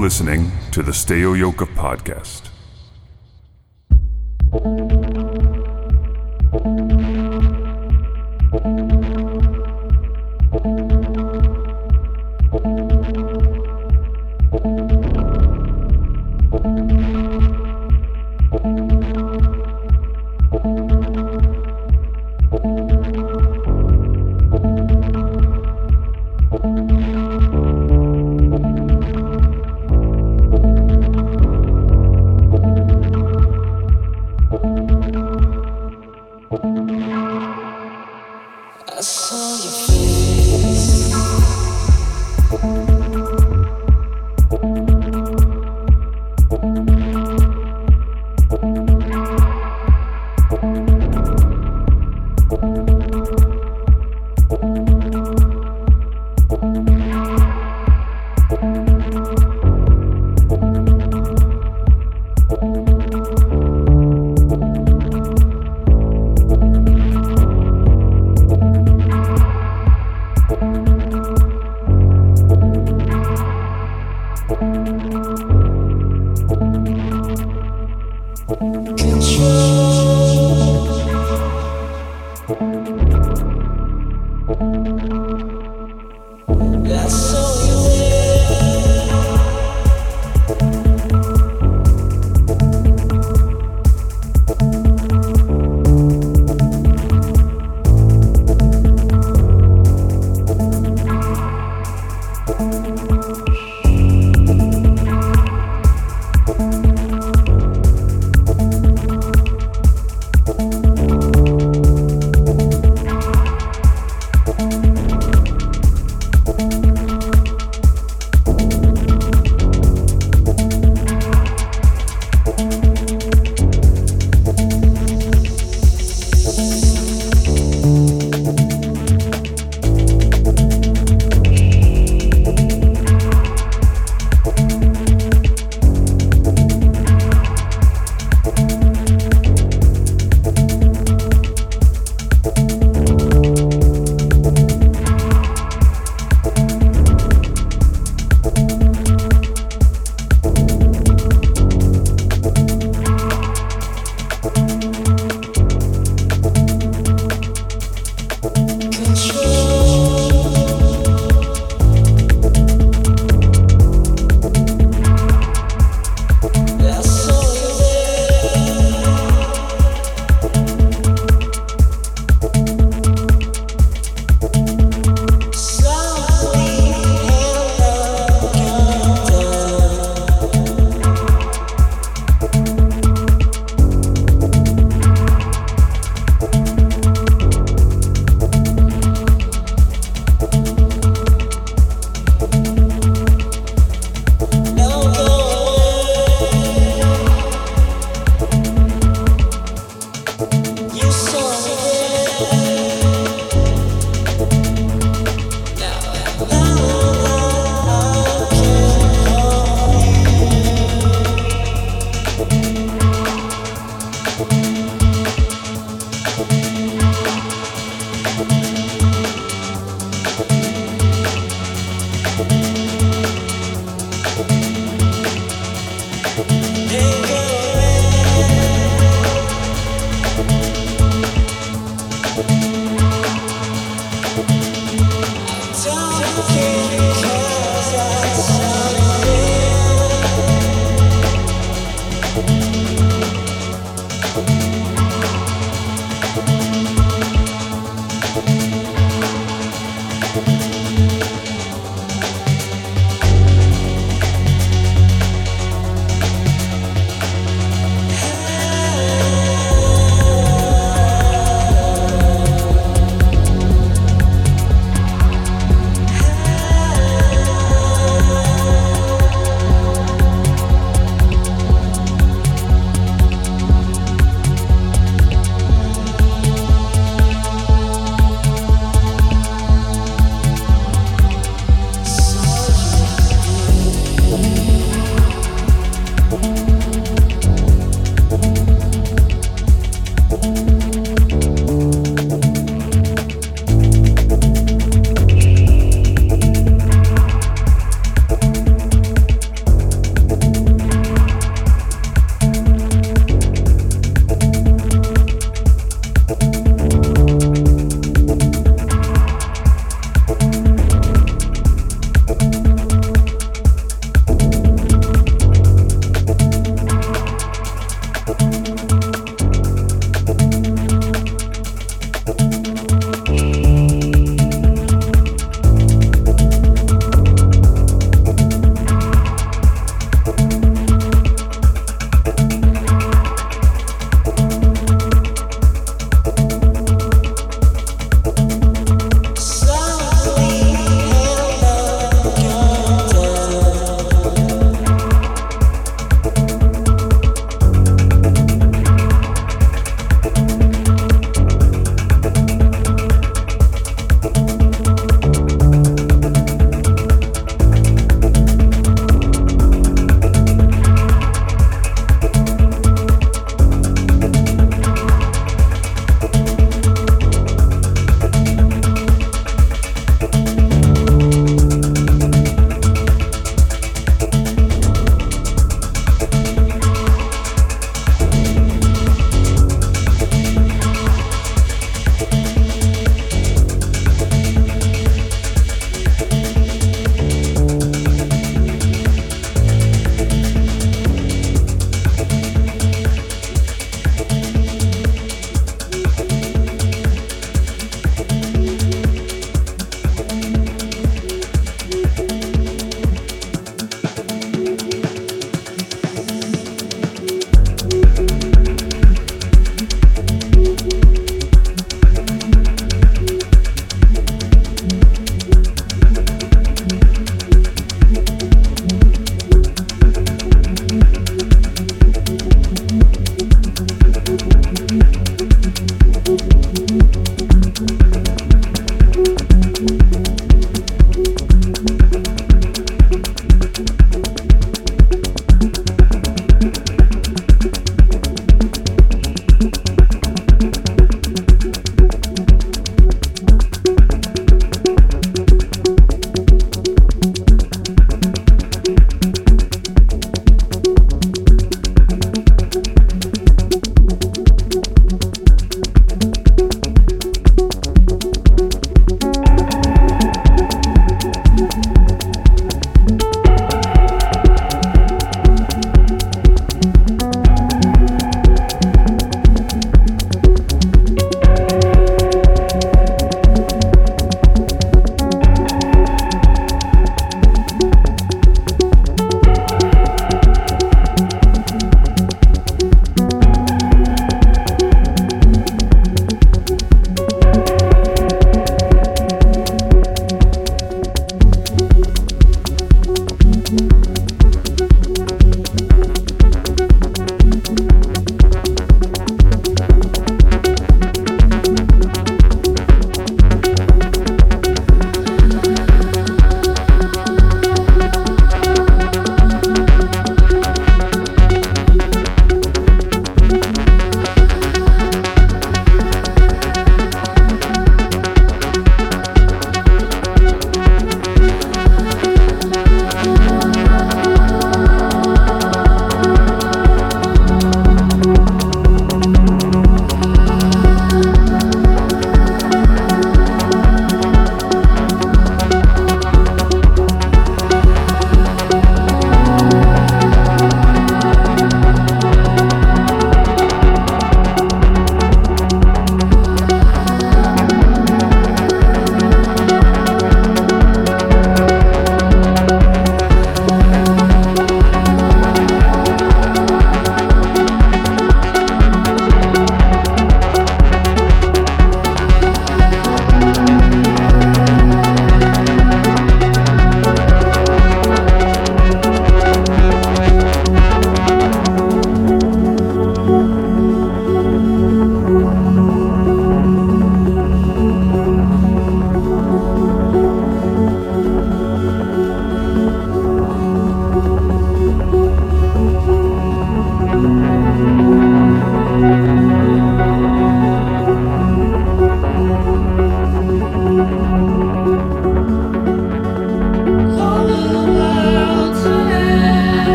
Listening to the Steo Yoka podcast.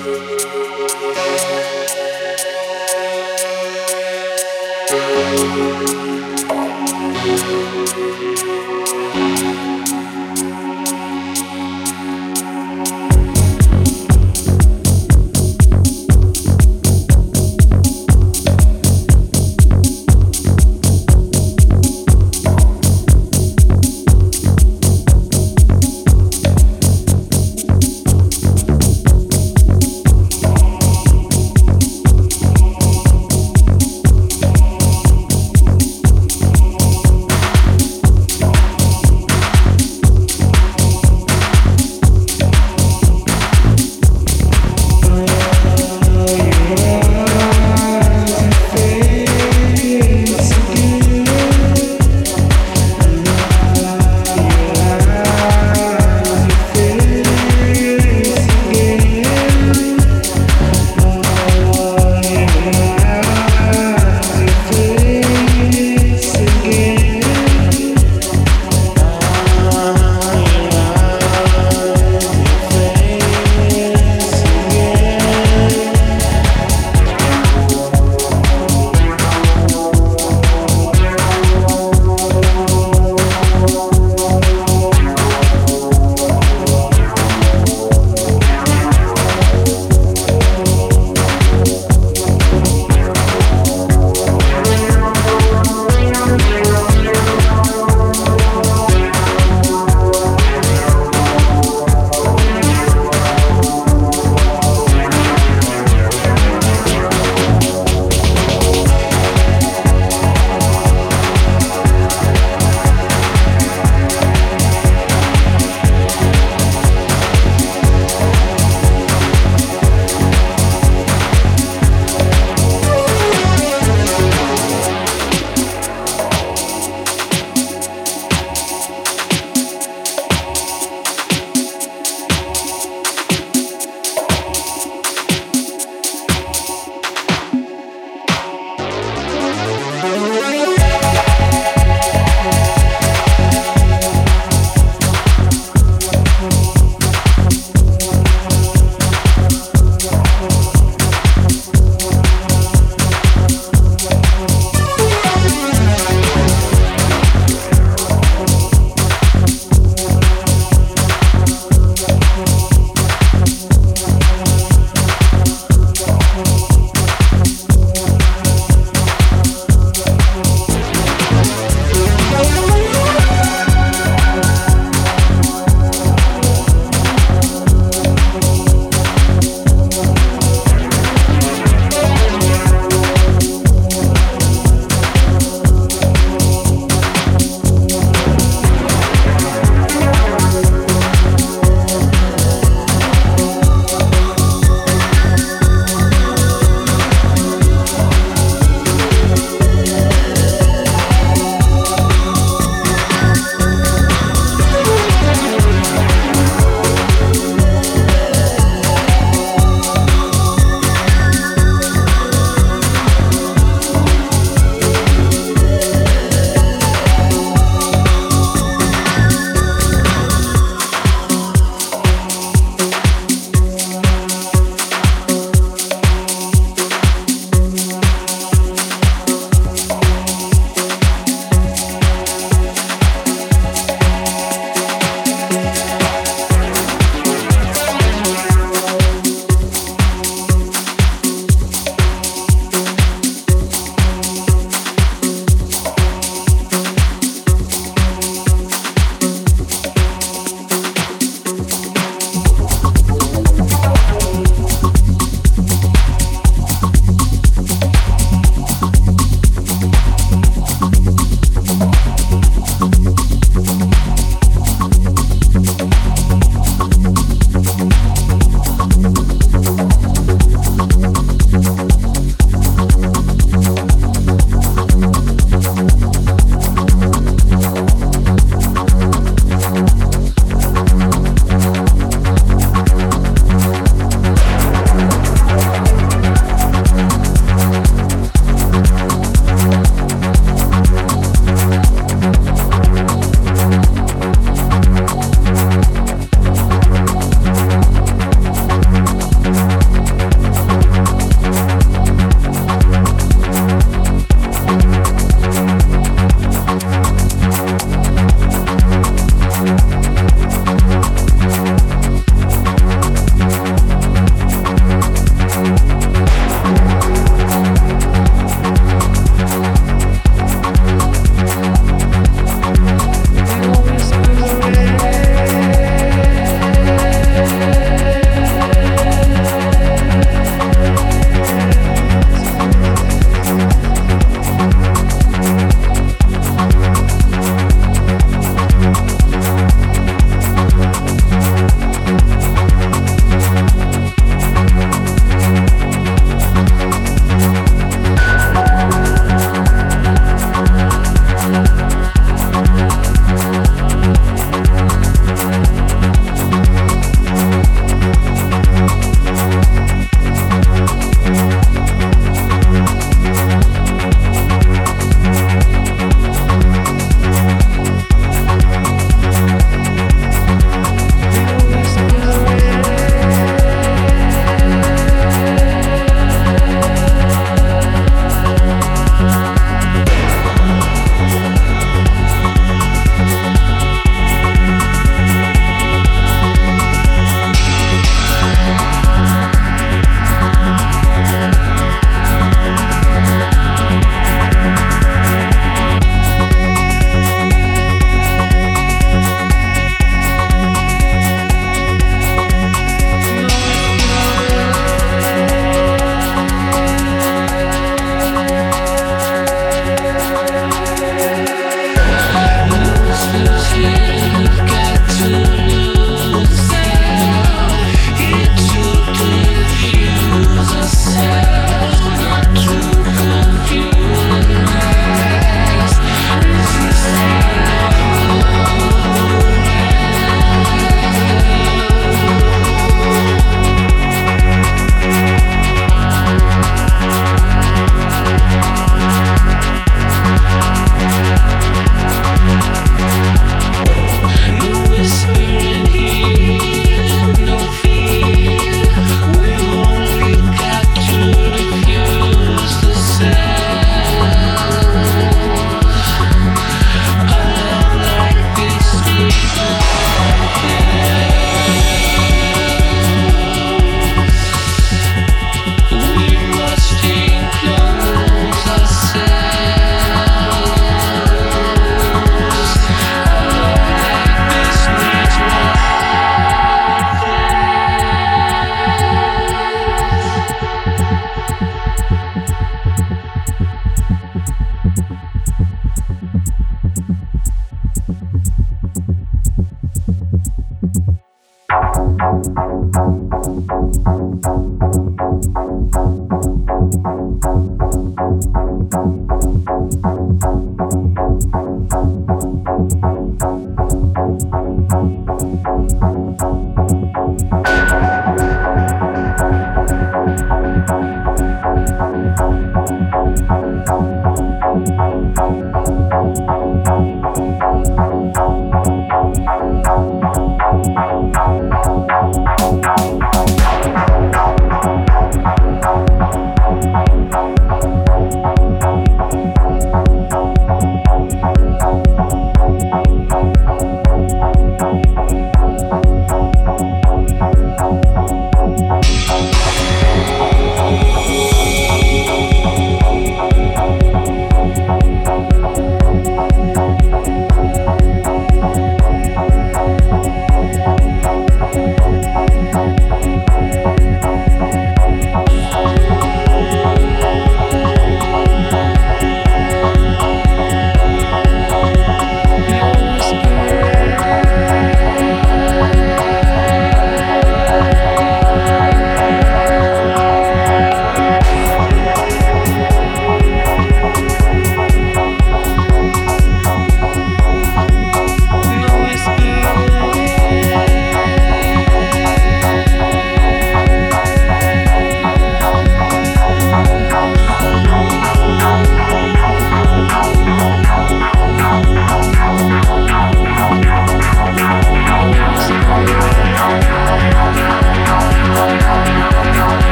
Thank you.